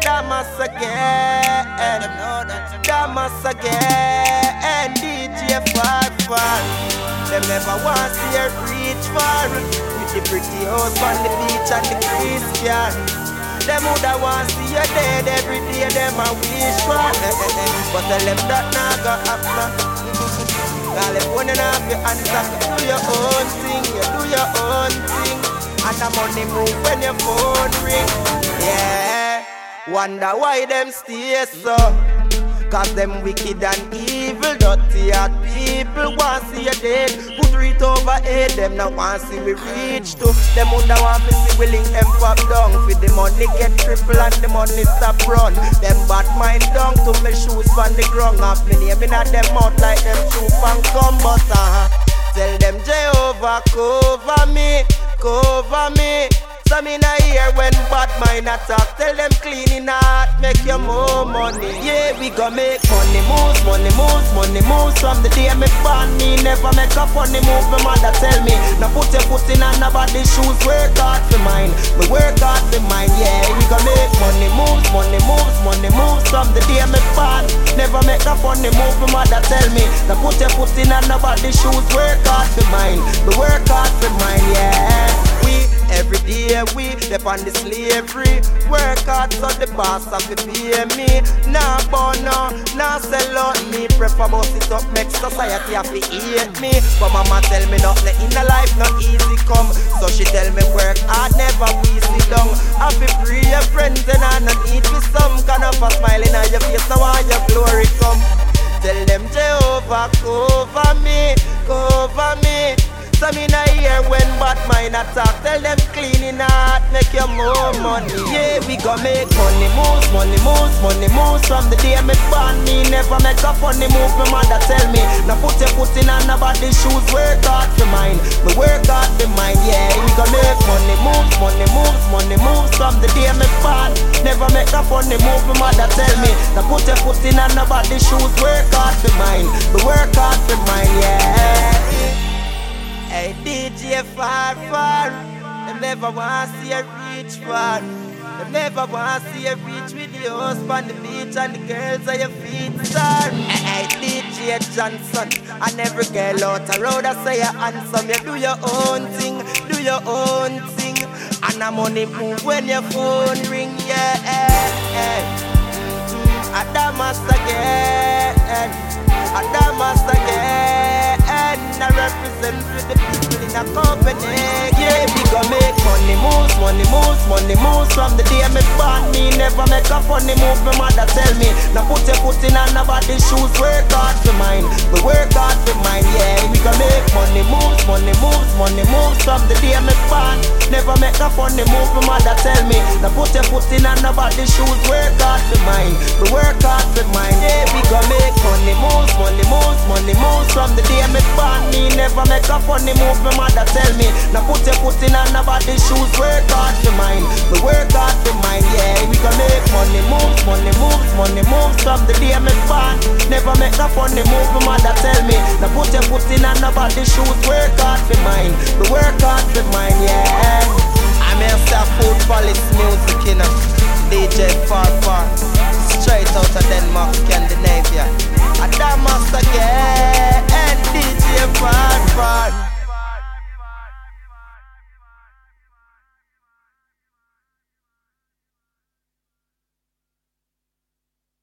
Damas again. Damas again. DJ Far Far. Them never want to see her reach far. With the pretty house on the beach and the Christian. Them woulda want see you dead every day. Them a wish for. But tell them that nah go happen. California have your hands up. Do your own thing. You do your own thing. And the money move when your phone ring. Yeah. Wonder why them stay so. Cause them wicked and evil, dirty heart people want see you dead. Put it over head, them now want see we reach to. Them under want to see we link them pop down. For the money get triple and the money stop run. Them bad mind down to me shoes on the ground. Have me name in at them mouth like them shoe and come but uh Tell them Jehovah cover me, cover me. Some in ear when bad mind attack. Tell them clean in heart, make you more money. Yeah, we gon' make money moves, money moves, money moves. From the day me born, me never make a funny move. My mother tell me, now put your foot in nobody's shoes. Work hard for mine, we work hard for mine. Yeah, we gon' make money moves, money moves, money moves. From the day me born, never make a funny move. My mother tell me, now put your foot in nobody's shoes. Work hard for mine, we work hard for mine. Yeah, we. Day we depend on the slavery. Work hard so the boss have to pay me. Nah born no, nah sell out me. Prefer bust it up, make society have to hate me. But mama tell me nothing in the life not easy come. So she tell me work hard, never sit down. Have to free your friends and I not eat with some kind of a smiling on your face. Now why your glory come? Tell them Jehovah cover me, cover me. Some in a ear when bad mind attack. Tell them clean in heart, make you more money. Yeah, we gon' make money moves, money moves, money moves. From the day me born, me never make a funny move. My mother tell me, now put your foot in nobody's shoes Work hard for mine, me work hard for mine Yeah, we gon' make money moves, money moves, money moves. From the day me born, never make a funny move. My mother tell me, now put your foot in nobody's shoes Work hard for mine, me work hard for mine far far. Them never want to see a reach far. Them never want to see a reach with the house on the beach And the girls on your feet star Hey DJ Johnson And every girl out the road I say you're handsome. You do your own thing, do your own thing. And the money move when your phone ring yeah, money moves, money moves. From the day me born, me never make a funny move. My mother tell me, now put your foot in nobody's shoes. Work hard for mine, we work hard for mine. Yeah, we gon' make money moves, money moves, money moves. From the day me born, never make a funny move. My mother tell me, now put your foot in nobody's shoes. Work hard for mine, we work hard for mine. Yeah, we gon' make money moves, money moves, money moves. From the day me born me never make a funny move. My mother tell me, now put your foot in nobody's shoes. Work hard for mine, we work hard for mine. Yeah, we gon' make money moves, money moves, money moves. From the day me born, never make a funny move. My mother tell me, now put your foot in nobody's shoes. Work hard for mine, we work hard for mine. Yeah,